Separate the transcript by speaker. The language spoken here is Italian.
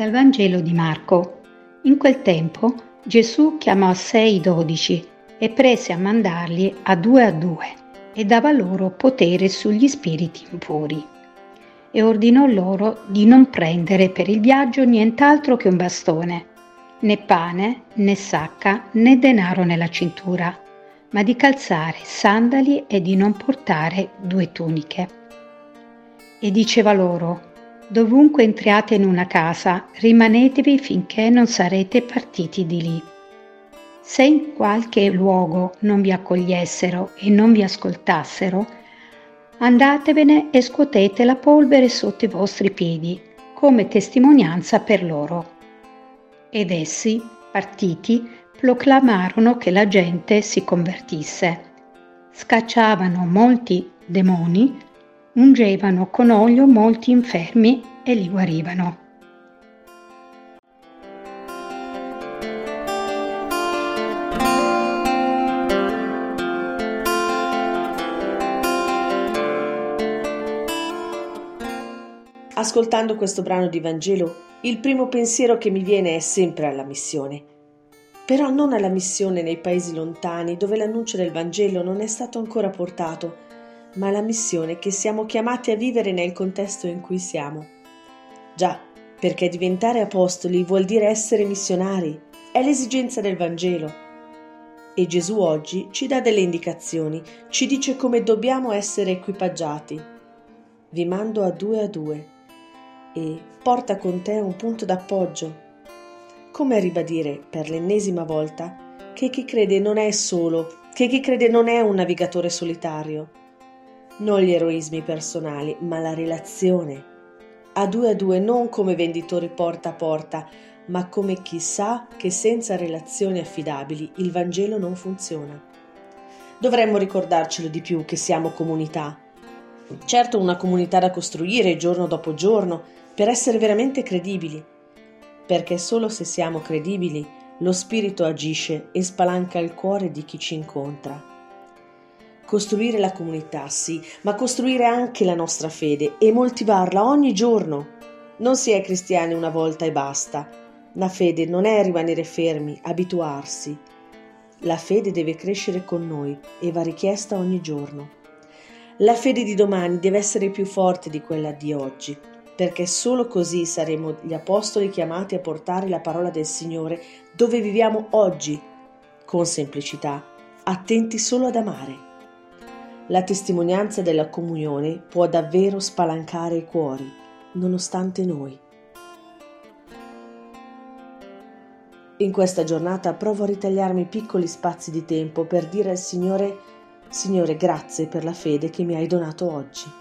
Speaker 1: Dal Vangelo di Marco. In quel tempo Gesù chiamò a sé i dodici e prese a mandarli a due a due e dava loro potere sugli spiriti impuri. E ordinò loro di non prendere per il viaggio nient'altro che un bastone, né pane, né sacca, né denaro nella cintura, ma di calzare sandali e di non portare due tuniche. E diceva loro, Dovunque entriate in una casa, rimanetevi finché non sarete partiti di lì. Se in qualche luogo non vi accogliessero e non vi ascoltassero, andatevene e scuotete la polvere sotto i vostri piedi, come testimonianza per loro. Ed essi, partiti, proclamarono che la gente si convertisse. Scacciavano molti demoni, ungevano con olio molti infermi e li guarivano.
Speaker 2: Ascoltando questo brano di Vangelo, il primo pensiero che mi viene è sempre alla missione. Però non alla missione nei paesi lontani dove l'annuncio del Vangelo non è stato ancora portato, ma la missione che siamo chiamati a vivere nel contesto in cui siamo. Già, perché diventare apostoli vuol dire essere missionari, è l'esigenza del Vangelo. E Gesù oggi ci dà delle indicazioni, ci dice come dobbiamo essere equipaggiati. Vi mando a due a due e porta con te un punto d'appoggio. Come a ribadire per l'ennesima volta che chi crede non è solo, che chi crede non è un navigatore solitario, non gli eroismi personali, ma la relazione. A due a due, non come venditori porta a porta, ma come chi sa che senza relazioni affidabili il Vangelo non funziona. Dovremmo ricordarcelo di più che siamo comunità. Certo una comunità da costruire giorno dopo giorno per essere veramente credibili, perché solo se siamo credibili lo Spirito agisce e spalanca il cuore di chi ci incontra. Costruire la comunità, sì, ma costruire anche la nostra fede e moltivarla ogni giorno. Non si è cristiani una volta e basta. La fede non è rimanere fermi, abituarsi. La fede deve crescere con noi e va richiesta ogni giorno. La fede di domani deve essere più forte di quella di oggi, perché solo così saremo gli apostoli chiamati a portare la parola del Signore dove viviamo oggi, con semplicità, attenti solo ad amare la testimonianza della comunione può davvero spalancare i cuori, nonostante noi. In questa giornata provo a ritagliarmi piccoli spazi di tempo per dire al Signore, Signore, grazie per la fede che mi hai donato oggi.